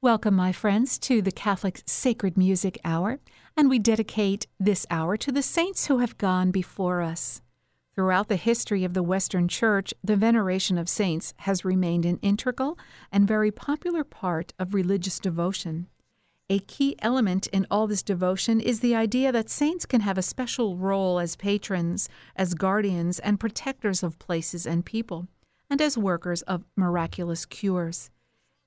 Welcome, my friends, to the Catholic Sacred Music Hour, and we dedicate this hour to the saints who have gone before us. Throughout the history of the Western Church, the veneration of saints has remained an integral and very popular part of religious devotion. A key element in all this devotion is the idea that saints can have a special role as patrons, as guardians and protectors of places and people, and as workers of miraculous cures.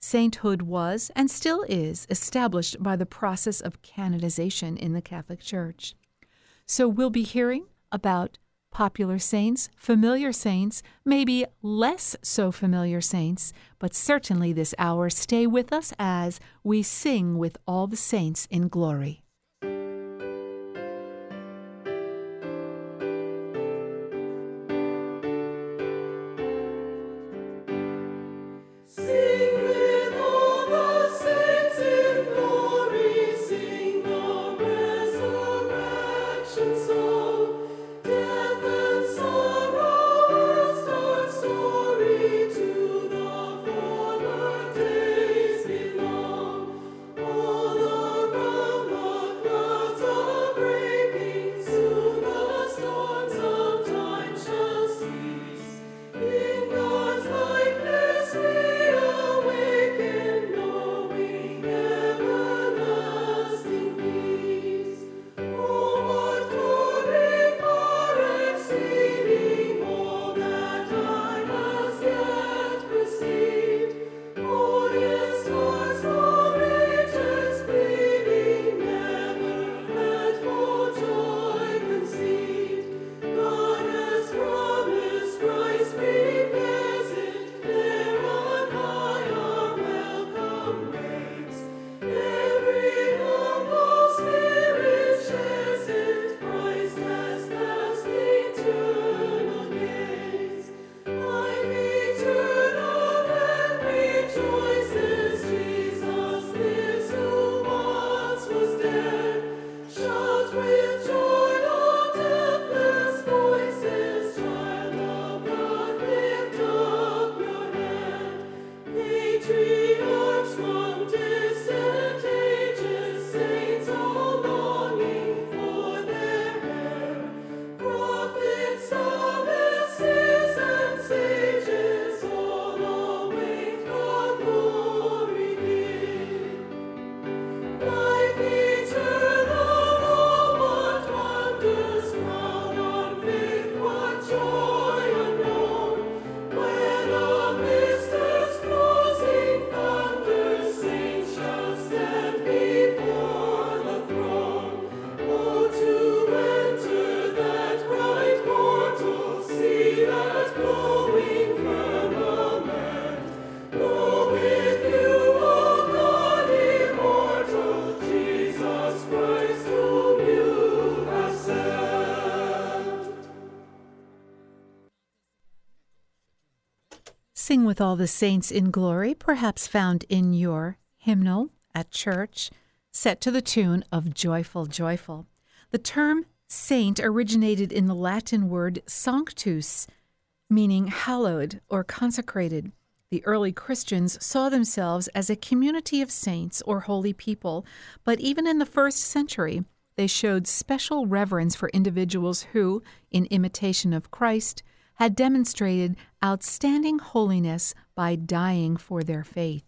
Sainthood was, and still is, established by the process of canonization in the Catholic Church. So we'll be hearing about popular saints, familiar saints, maybe less so familiar saints, but certainly this hour stay with us as we sing with all the saints in glory. With all the saints in glory, perhaps found in your hymnal at church, set to the tune of Joyful, Joyful. The term saint originated in the Latin word sanctus, meaning hallowed or consecrated. The early Christians saw themselves as a community of saints or holy people, but even in the first century, they showed special reverence for individuals who, in imitation of Christ, had demonstrated outstanding holiness by dying for their faith.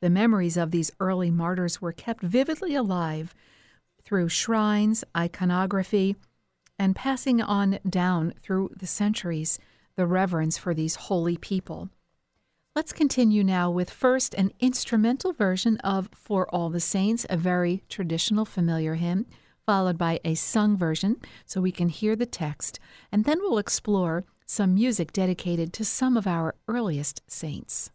The memories of these early martyrs were kept vividly alive through shrines, iconography, and passing on down through the centuries the reverence for these holy people. Let's continue now with first an instrumental version of For All the Saints, a very traditional, familiar hymn, followed by a sung version so we can hear the text, and then we'll explore some music dedicated to some of our earliest saints.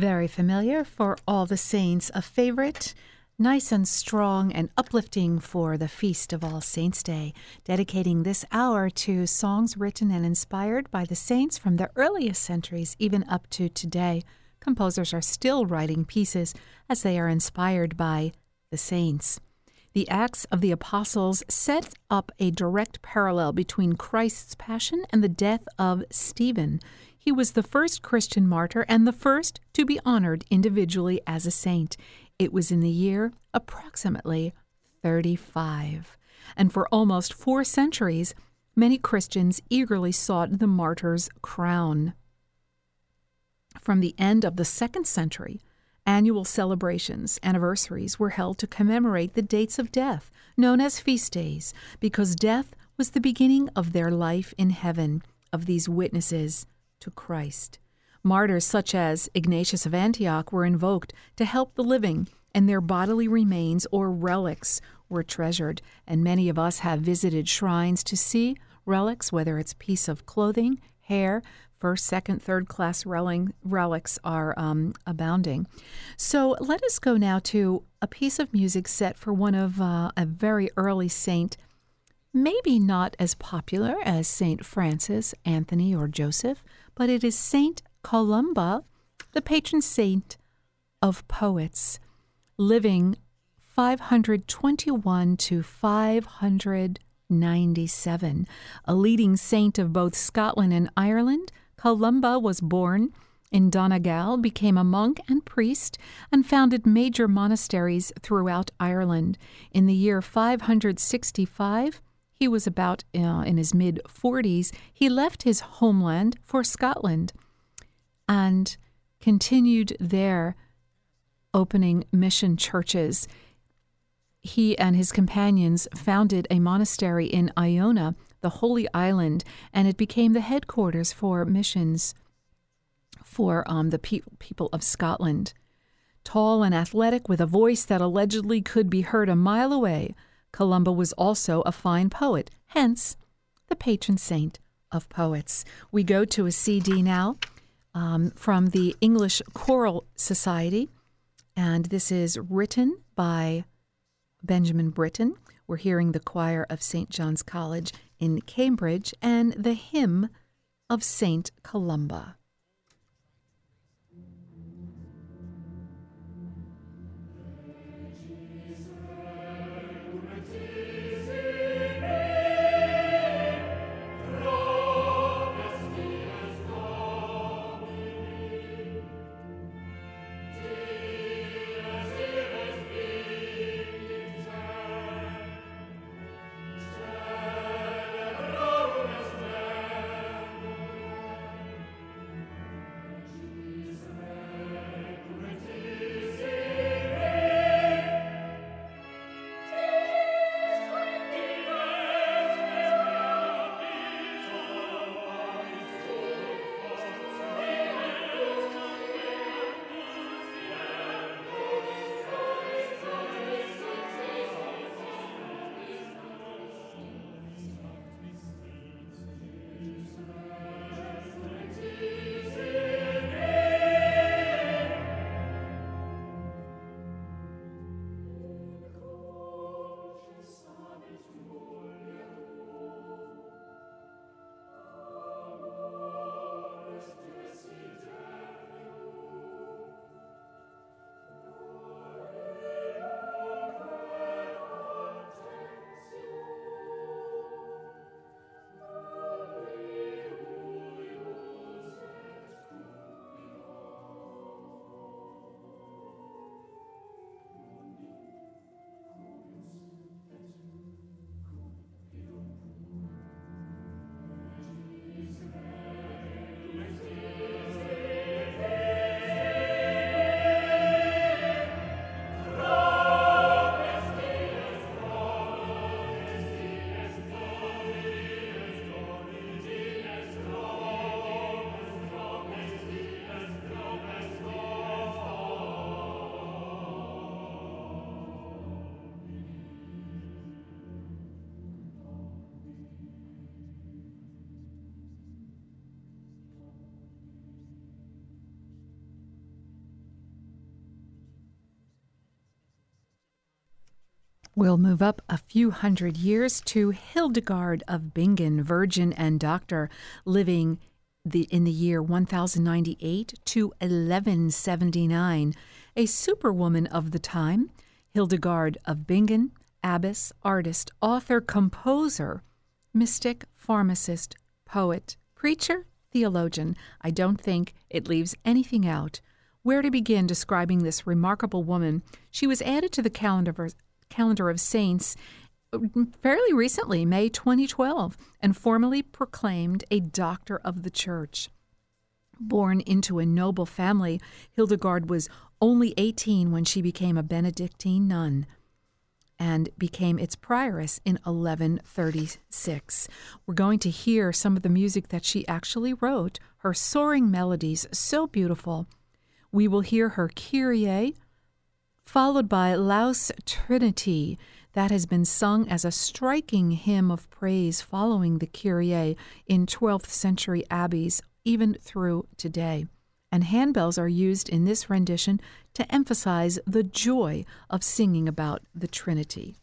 Very familiar for all the saints, a favorite, nice and strong and uplifting for the Feast of All Saints' Day, dedicating this hour to songs written and inspired by the saints from the earliest centuries, even up to today. Composers are still writing pieces as they are inspired by the saints. The Acts of the Apostles set up a direct parallel between Christ's passion and the death of Stephen. He was the first Christian martyr and the first to be honored individually as a saint. It was in the year approximately 35. And for almost four centuries, many Christians eagerly sought the martyr's crown. From the end of the second century, annual celebrations, anniversaries were held to commemorate the dates of death, known as feast days, because death was the beginning of their life in heaven of these witnesses to Christ. Martyrs such as Ignatius of Antioch were invoked to help the living, and their bodily remains or relics were treasured. And many of us have visited shrines to see relics, whether it's piece of clothing, hair, first, second, third class relics are um, abounding. So let us go now to a piece of music set for one of uh, a very early saint, maybe not as popular as Saint Francis, Anthony, or Joseph, but it is Saint Columba, the patron saint of poets, living 521 to 597, a leading saint of both Scotland and Ireland. Columba was born in Donegal, became a monk and priest, and founded major monasteries throughout Ireland. In the year 565, he was about uh, in his mid 40s. He left his homeland for Scotland and continued there opening mission churches. He and his companions founded a monastery in Iona, the Holy Island, and it became the headquarters for missions for um, the pe- people of Scotland. Tall and athletic, with a voice that allegedly could be heard a mile away, Columba was also a fine poet, hence the patron saint of poets. We go to a CD now um, from the English Choral Society, and this is written by Benjamin Britten. We're hearing the choir of St. John's College in Cambridge and the hymn of St. Columba. We'll move up a few hundred years to Hildegard of Bingen, virgin and doctor, living the, in the year 1098 to 1179. A superwoman of the time, Hildegard of Bingen, abbess, artist, author, composer, mystic, pharmacist, poet, preacher, theologian. I don't think it leaves anything out. Where to begin describing this remarkable woman? She was added to the calendar calendar of saints uh, fairly recently, May 2012, and formally proclaimed a doctor of the church. Born into a noble family, Hildegard was only 18 when she became a Benedictine nun and became its prioress in 1136. We're going to hear some of the music that she actually wrote, her soaring melodies, so beautiful. We will hear her Kyrie, followed by Laus Trinity, that has been sung as a striking hymn of praise following the Kyrie in 12th century abbeys, even through today. And handbells are used in this rendition to emphasize the joy of singing about the Trinity.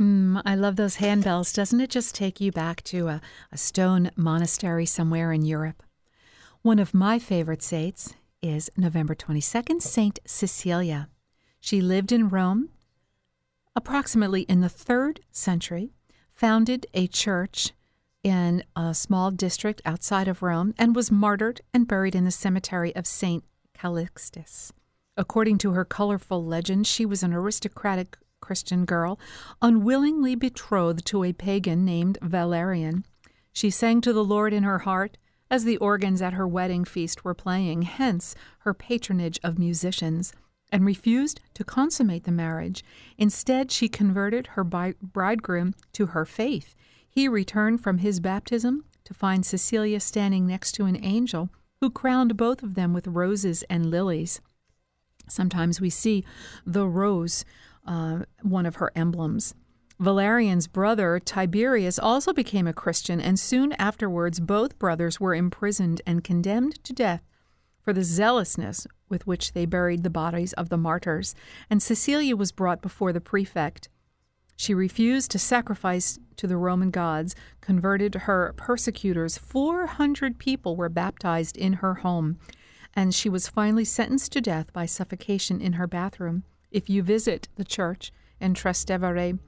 Mm, I love those handbells. Doesn't it just take you back to a, a stone monastery somewhere in Europe? One of my favorite saints is November 22nd, Saint Cecilia. She lived in Rome approximately in the third century, founded a church in a small district outside of Rome, and was martyred and buried in the cemetery of St. Calixtus. According to her colorful legend, she was an aristocratic Christian girl, unwillingly betrothed to a pagan named Valerian. She sang to the Lord in her heart as the organs at her wedding feast were playing, hence her patronage of musicians, and refused to consummate the marriage. Instead, she converted her bridegroom to her faith. He returned from his baptism to find Cecilia standing next to an angel who crowned both of them with roses and lilies. Sometimes we see the rose, uh, one of her emblems. Valerian's brother, Tiberius, also became a Christian, and soon afterwards both brothers were imprisoned and condemned to death for the zealousness with which they buried the bodies of the martyrs, and Cecilia was brought before the prefect. She refused to sacrifice to the Roman gods, converted her persecutors. 400 people were baptized in her home, and she was finally sentenced to death by suffocation in her bathroom. If you visit the church in Trastevere,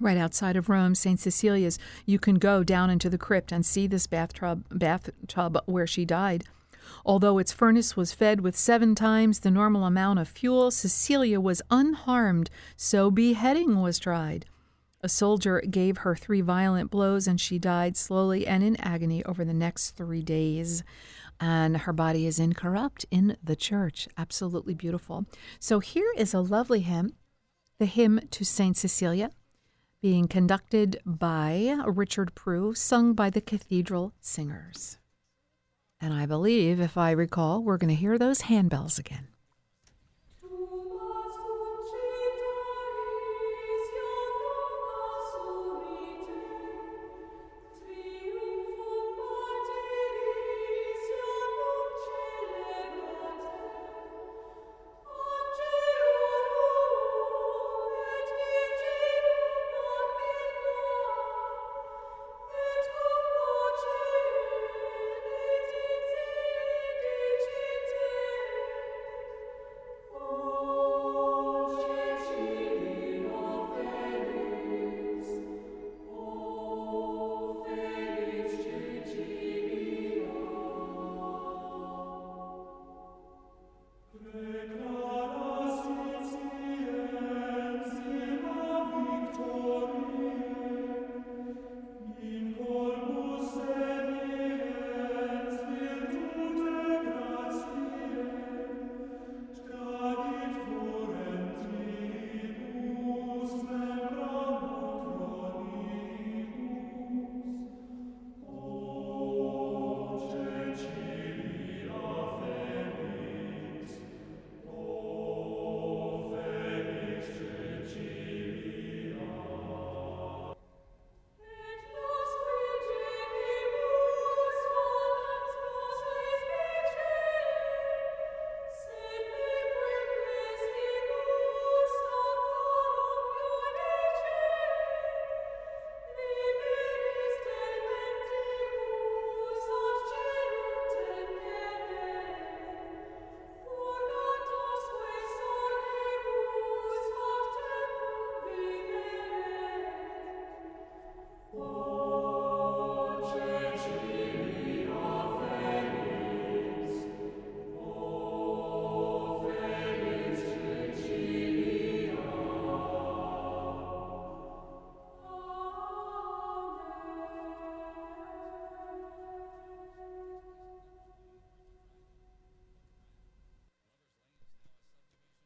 right outside of Rome, St. Cecilia's, you can go down into the crypt and see this bathtub, bathtub where she died. Although its furnace was fed with seven times the normal amount of fuel, Cecilia was unharmed, so beheading was tried. A soldier gave her three violent blows, and she died slowly and in agony over the next three days. And her body is incorrupt in the church. Absolutely beautiful. So here is a lovely hymn, the hymn to Saint Cecilia being conducted by Richard Proulx, sung by the Cathedral Singers. And I believe, if I recall, we're going to hear those handbells again.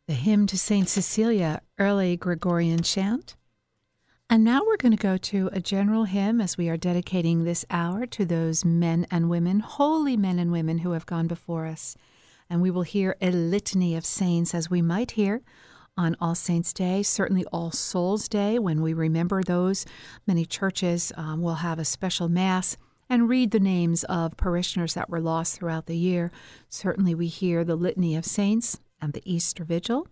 The hymn to St. Cecilia, early Gregorian chant. And now we're going to go to a general hymn as we are dedicating this hour to those men and women, holy men and women who have gone before us. And we will hear a litany of saints as we might hear on All Saints' Day, certainly All Souls' Day, when we remember those. Many churches um, will have a special Mass and read the names of parishioners that were lost throughout the year. Certainly, we hear the Litany of Saints and the Easter Vigil.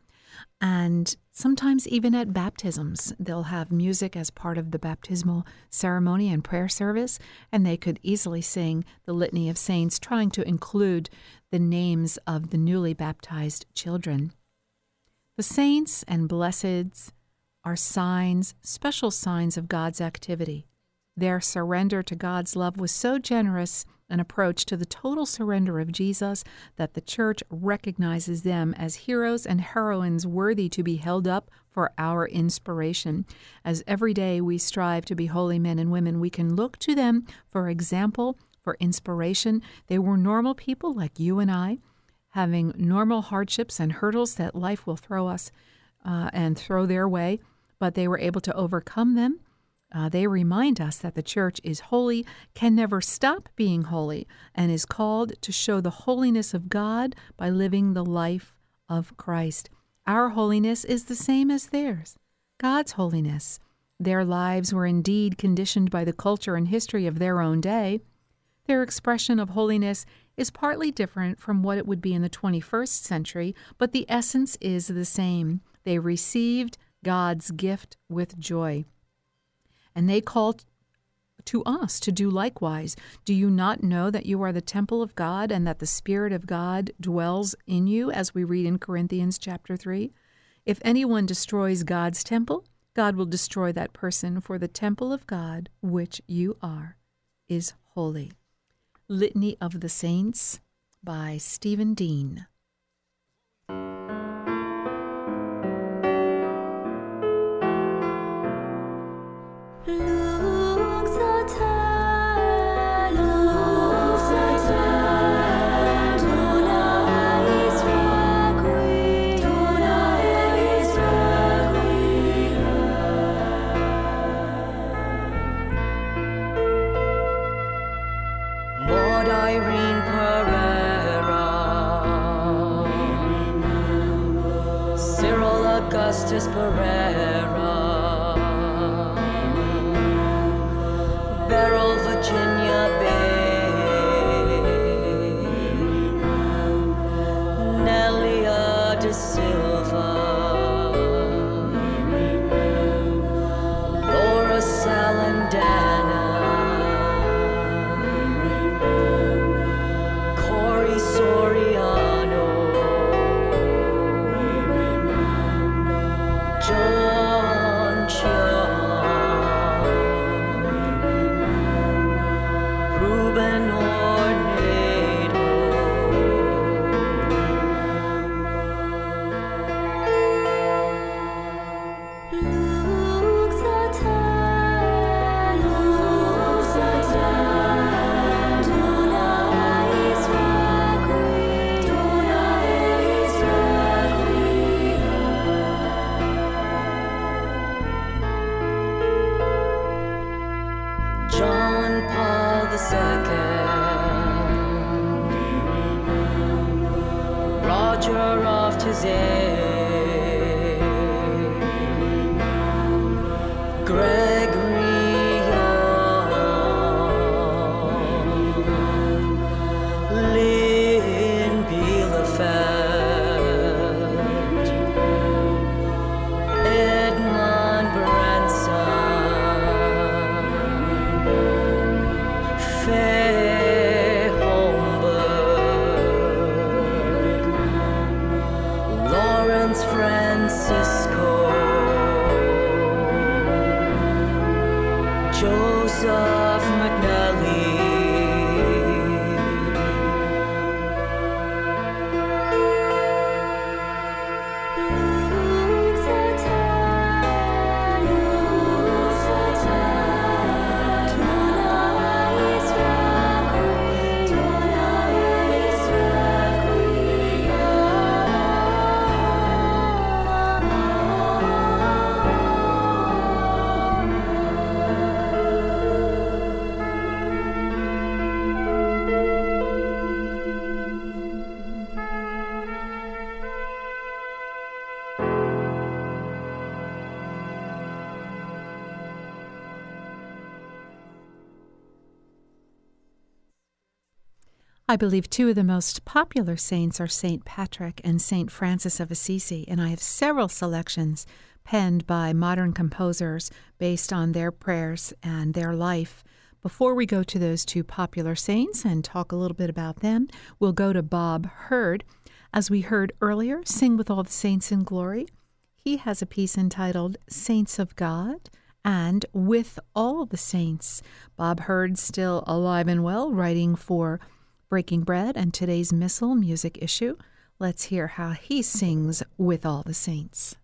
And sometimes, even at baptisms, they'll have music as part of the baptismal ceremony and prayer service, and they could easily sing the Litany of Saints, trying to include the names of the newly baptized children. The saints and blesseds are signs, special signs of God's activity. Their surrender to God's love was so generous an approach to the total surrender of Jesus that the church recognizes them as heroes and heroines worthy to be held up for our inspiration. As every day we strive to be holy men and women, we can look to them for example, for inspiration. They were normal people like you and I, having normal hardships and hurdles that life will throw us uh, and throw their way, but they were able to overcome them uh, they remind us that the church is holy, can never stop being holy, and is called to show the holiness of God by living the life of Christ. Our holiness is the same as theirs God's holiness. Their lives were indeed conditioned by the culture and history of their own day. Their expression of holiness is partly different from what it would be in the 21st century, but the essence is the same. They received God's gift with joy and they call to us to do likewise. Do you not know that you are the temple of God and that the Spirit of God dwells in you, as we read in Corinthians chapter 3? If anyone destroys God's temple, God will destroy that person, for the temple of God, which you are, is holy. Litany of the Saints by Stephen Dean. Roger of Taizé. I believe two of the most popular saints are St. Patrick and St. Francis of Assisi, and I have several selections penned by modern composers based on their prayers and their life. Before we go to those two popular saints and talk a little bit about them, we'll go to Bob Hurd. As we heard earlier, Sing with All the Saints in Glory. He has a piece entitled Saints of God and With All the Saints. Bob Hurd, still alive and well, writing for Breaking Bread and today's Missal music issue. Let's hear how he sings with all the saints.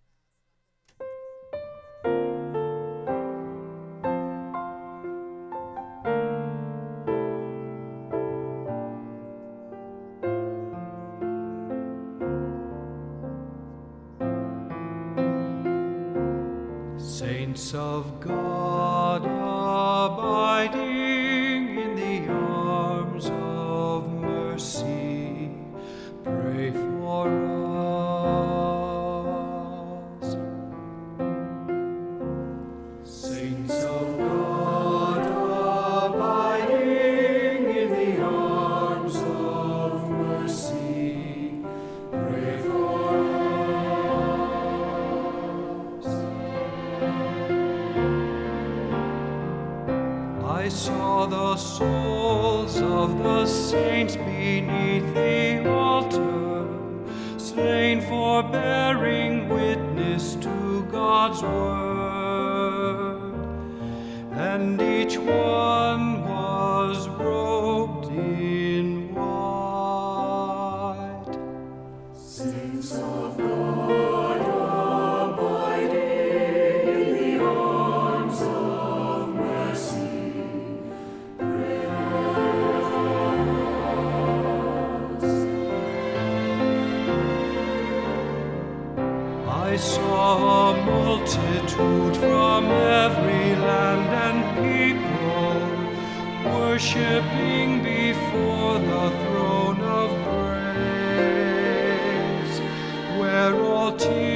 People worshiping before the throne of grace, where all tears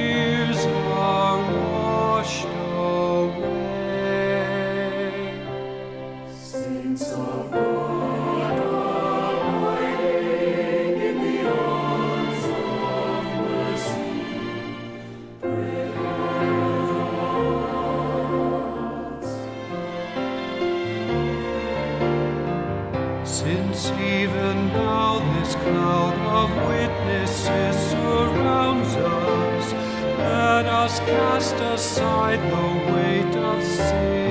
aside the weight of sin.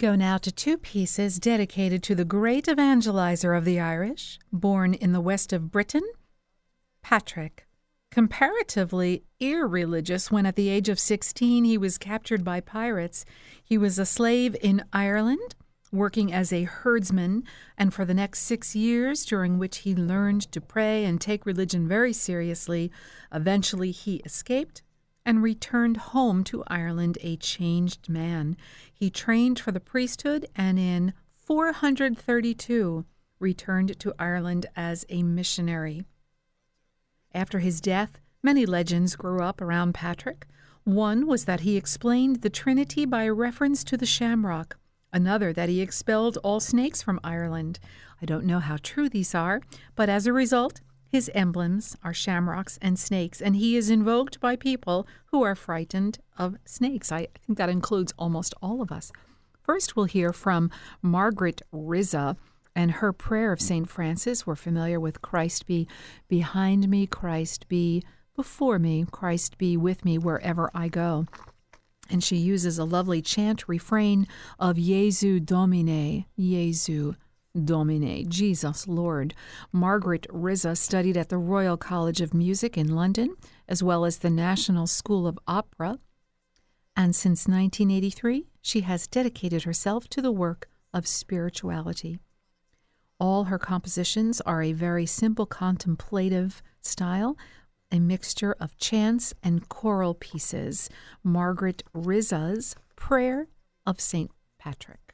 Go now to two pieces dedicated to the great evangelizer of the Irish, born in the west of Britain, Patrick. Comparatively irreligious when at the age of 16 he was captured by pirates, he was a slave in Ireland, working as a herdsman, and for the next six years, during which he learned to pray and take religion very seriously, eventually he escaped and returned home to Ireland a changed man. He trained for the priesthood and in 432 returned to Ireland as a missionary. After his death, many legends grew up around Patrick. One was that he explained the Trinity by reference to the shamrock, another that he expelled all snakes from Ireland. I don't know how true these are, but as a result, his emblems are shamrocks and snakes, and he is invoked by people who are frightened of snakes. I think that includes almost all of us. First, we'll hear from Margaret Rizza and her prayer of St. Francis. We're familiar with Christ be behind me, Christ be before me, Christ be with me wherever I go. And she uses a lovely chant refrain of Jesu Domine, Jesu Domine, Jesus Lord. Margaret Rizza studied at the Royal College of Music in London, as well as the National School of Opera. And since 1983, she has dedicated herself to the work of spirituality. All her compositions are a very simple contemplative style, a mixture of chants and choral pieces. Margaret Rizza's Prayer of St. Patrick.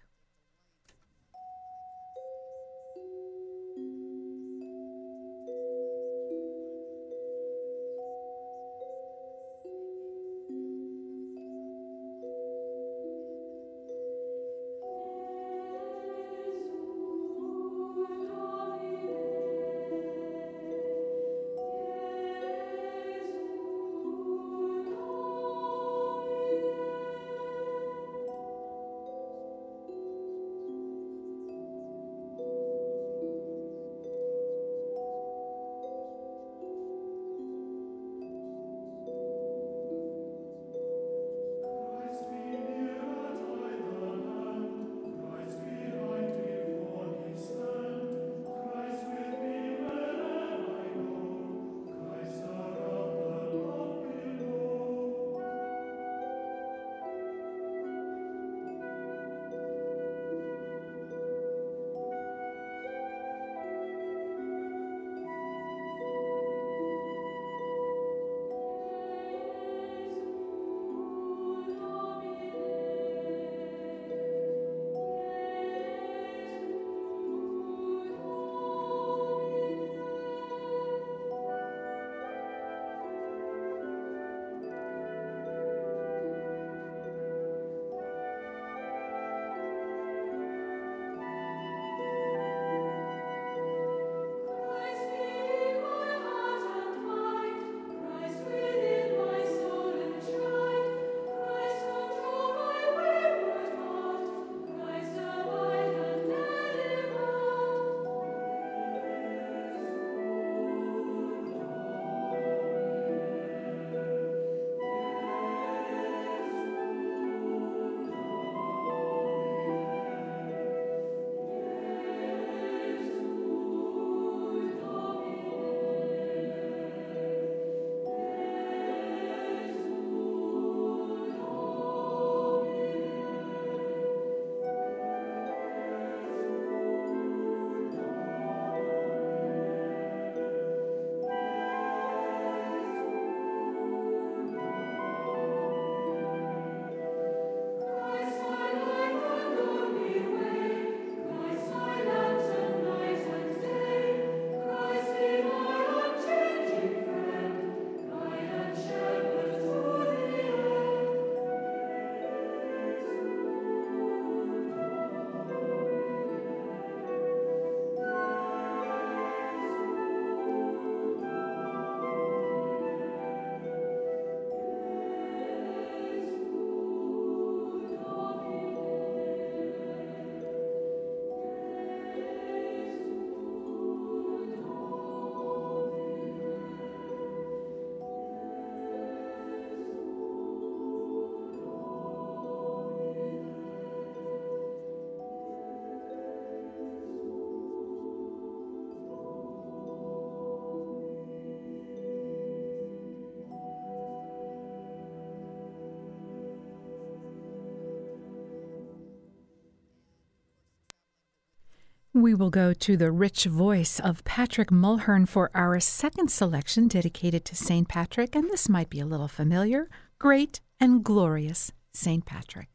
We will go to the rich voice of Patrick Mulhern for our second selection dedicated to St. Patrick, and this might be a little familiar. Great and glorious St. Patrick.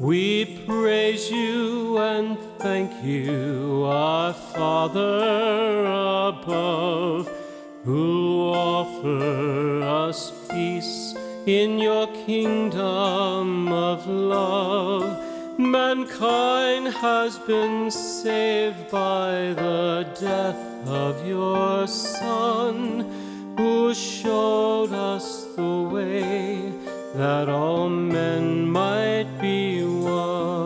We praise you and thank you, our Father above, who offer us peace in your kingdom of love. Mankind has been saved by the death of your Son, who showed us the way that all men might be one.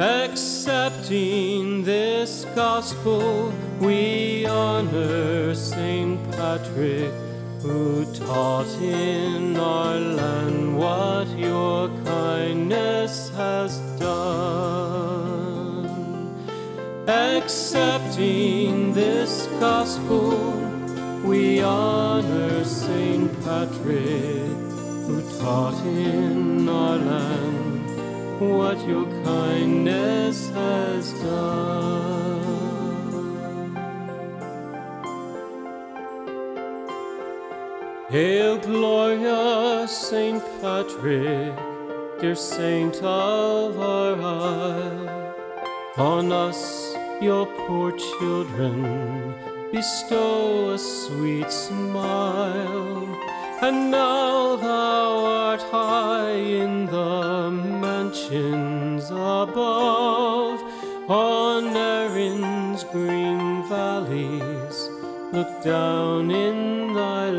Accepting this gospel, we honor Saint Patrick, who taught in our land what your kindness has done. Accepting this gospel, we honor Saint Patrick, who taught in our land what your kindness has done. Hail Gloria, Saint Patrick, dear saint of our isle, on us, your poor children bestow a sweet smile. And now thou art high in the mansions above, on Erin's green valleys, look down in thy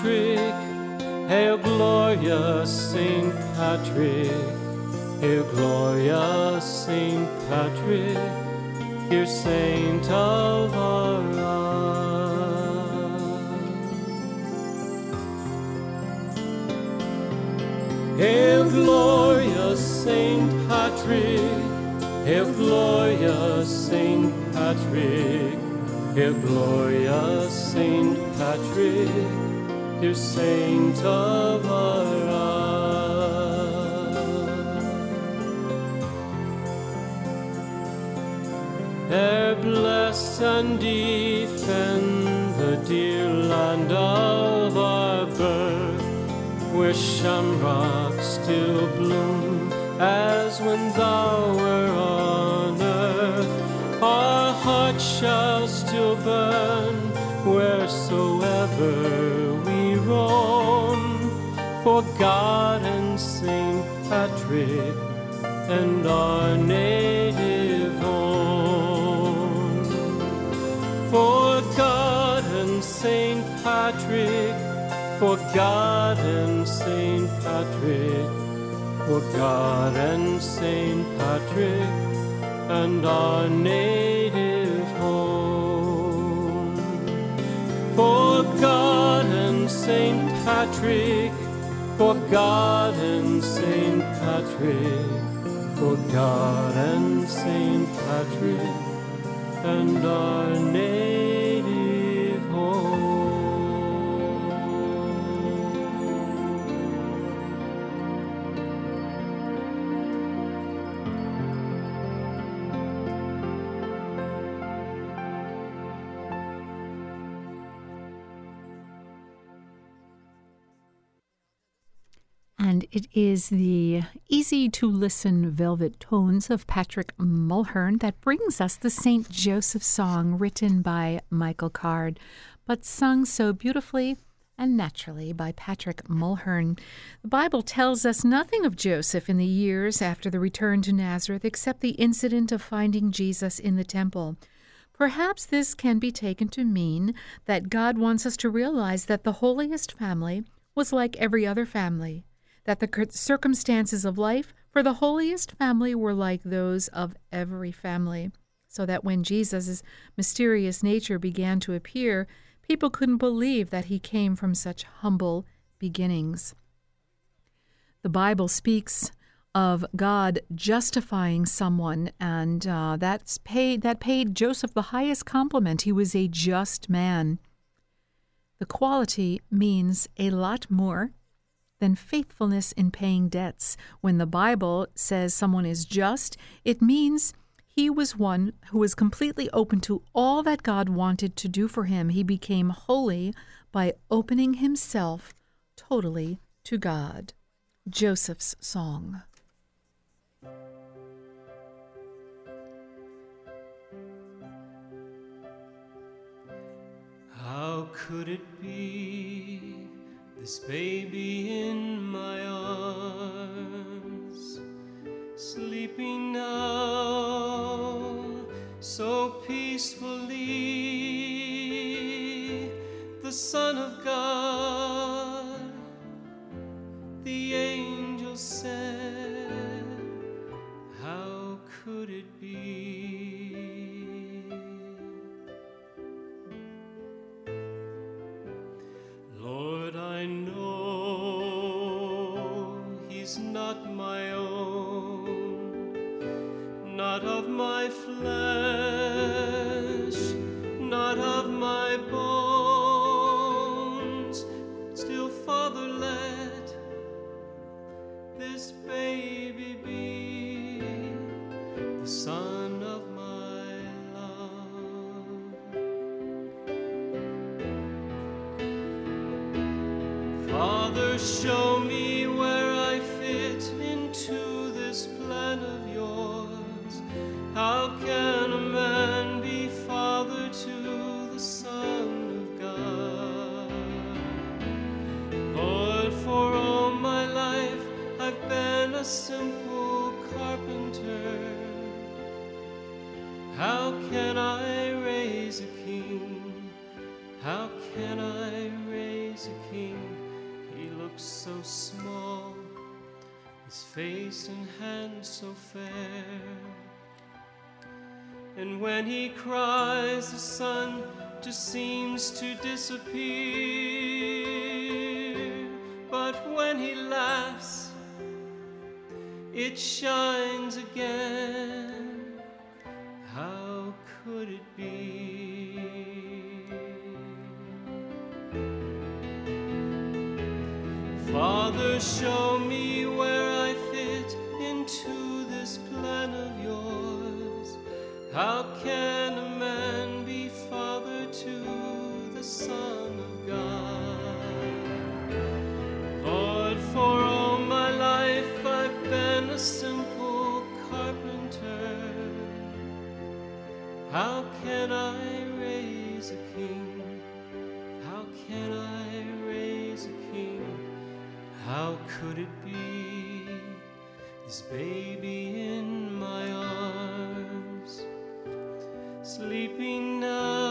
Patrick, Hail Gloria, Saint Patrick. Hail Gloria, Saint Patrick, dear saint of our isle. Hail Gloria, Saint Patrick, Hail Gloria, Saint Patrick, Hail Gloria, Saint Patrick, dear saint of our. There bless and defend the dear land of our birth, where shamrocks still bloom as when thou were on earth. Our hearts shall still burn wheresoever for God and Saint Patrick and our native home. For God and Saint Patrick, for God and Saint Patrick, for God and Saint Patrick, and our native home. For God and Saint Patrick, God and Saint Patrick, for God and Saint Patrick, and our native it is the easy to listen velvet tones of Patrick Mulhern that brings us the St. Joseph song written by Michael Card, but sung so beautifully and naturally by Patrick Mulhern. The Bible tells us nothing of Joseph in the years after the return to Nazareth except the incident of finding Jesus in the temple. Perhaps this can be taken to mean that God wants us to realize that the holiest family was like every other family that the circumstances of life for the holiest family were like those of every family, so that when Jesus' mysterious nature began to appear, people couldn't believe that he came from such humble beginnings. The Bible speaks of God justifying someone, and uh, that's paid. That paid Joseph the highest compliment. He was a just man. The quality means a lot more than faithfulness in paying debts. When the Bible says someone is just, it means he was one who was completely open to all that God wanted to do for him. He became holy by opening himself totally to God. Joseph's Song. How could it be this baby in my arms, sleeping now so peacefully, the Son of God, the angel said, my a simple carpenter. How can I raise a king? How can I raise a king? He looks so small, his face and hands so fair. And when he cries, the sun just seems to disappear. But when he laughs, it shines again. How could it be? Father, show me where I fit into this plan of yours. How can How can I raise a king? How can I raise a king? How could it be this baby in my arms, sleeping now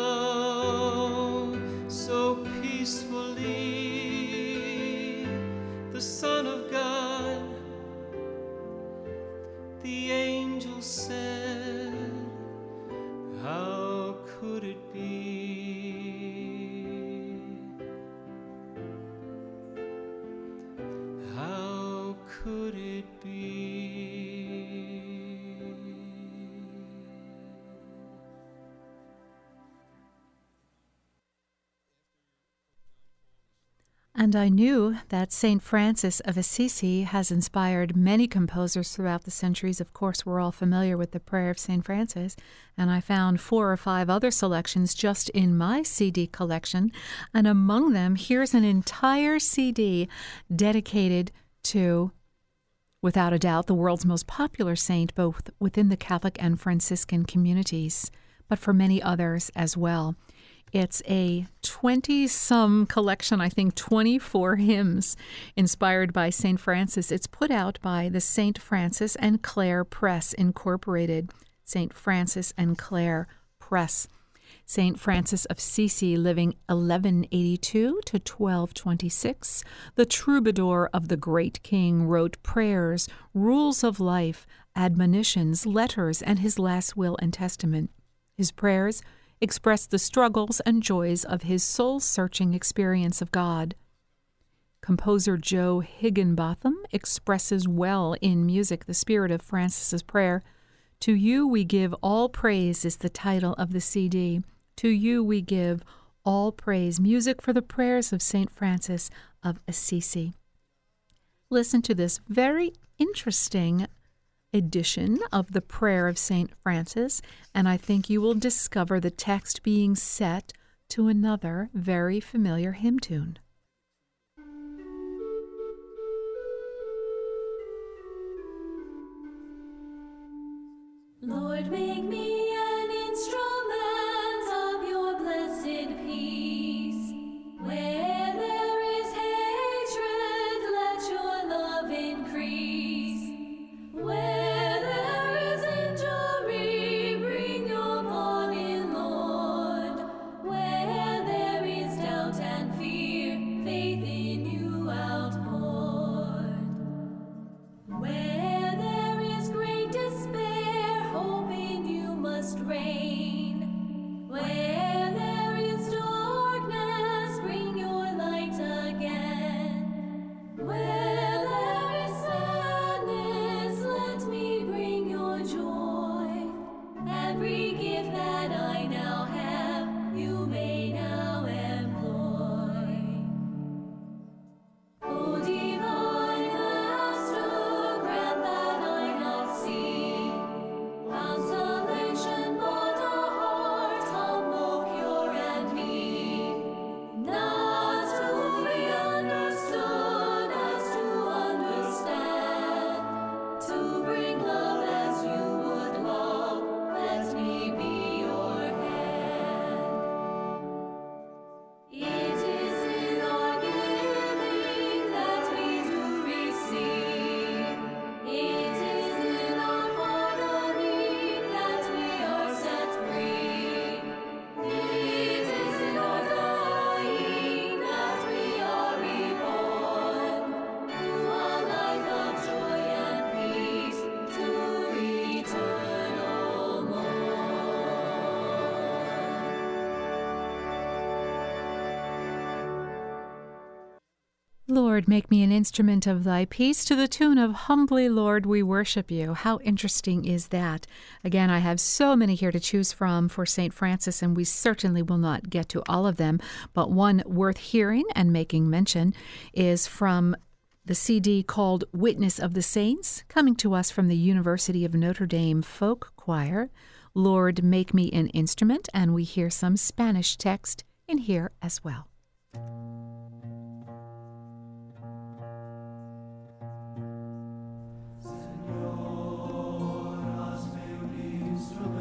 And I knew that St. Francis of Assisi has inspired many composers throughout the centuries. Of course, we're all familiar with the Prayer of St. Francis, and I found four or five other selections just in my CD collection. And among them, here's an entire CD dedicated to, without a doubt, the world's most popular saint, both within the Catholic and Franciscan communities, but for many others as well. It's a 20 some collection, I think 24 hymns inspired by St. Francis. It's put out by the St. Francis and Clare Press Incorporated. St. Francis and Clare Press. St. Francis of Assisi, living 1182 to 1226, the troubadour of the great king, wrote prayers, rules of life, admonitions, letters, and his last will and testament. His prayers expressed the struggles and joys of his soul searching experience of God. Composer Joe Higginbotham expresses well in music the spirit of Francis's prayer. To you we give all praise is the title of the CD. To you we give all praise. Music for the prayers of St. Francis of Assisi. Listen to this very interesting edition of the Prayer of St. Francis, and I think you will discover the text being set to another very familiar hymn tune. Lord, make me Lord, make me an instrument of thy peace to the tune of Humbly, Lord, we worship you. How interesting is that? Again, I have so many here to choose from for St. Francis, and we certainly will not get to all of them. But one worth hearing and making mention is from the CD called Witness of the Saints, coming to us from the University of Notre Dame Folk Choir. Lord, make me an instrument, and we hear some Spanish text in here as well. through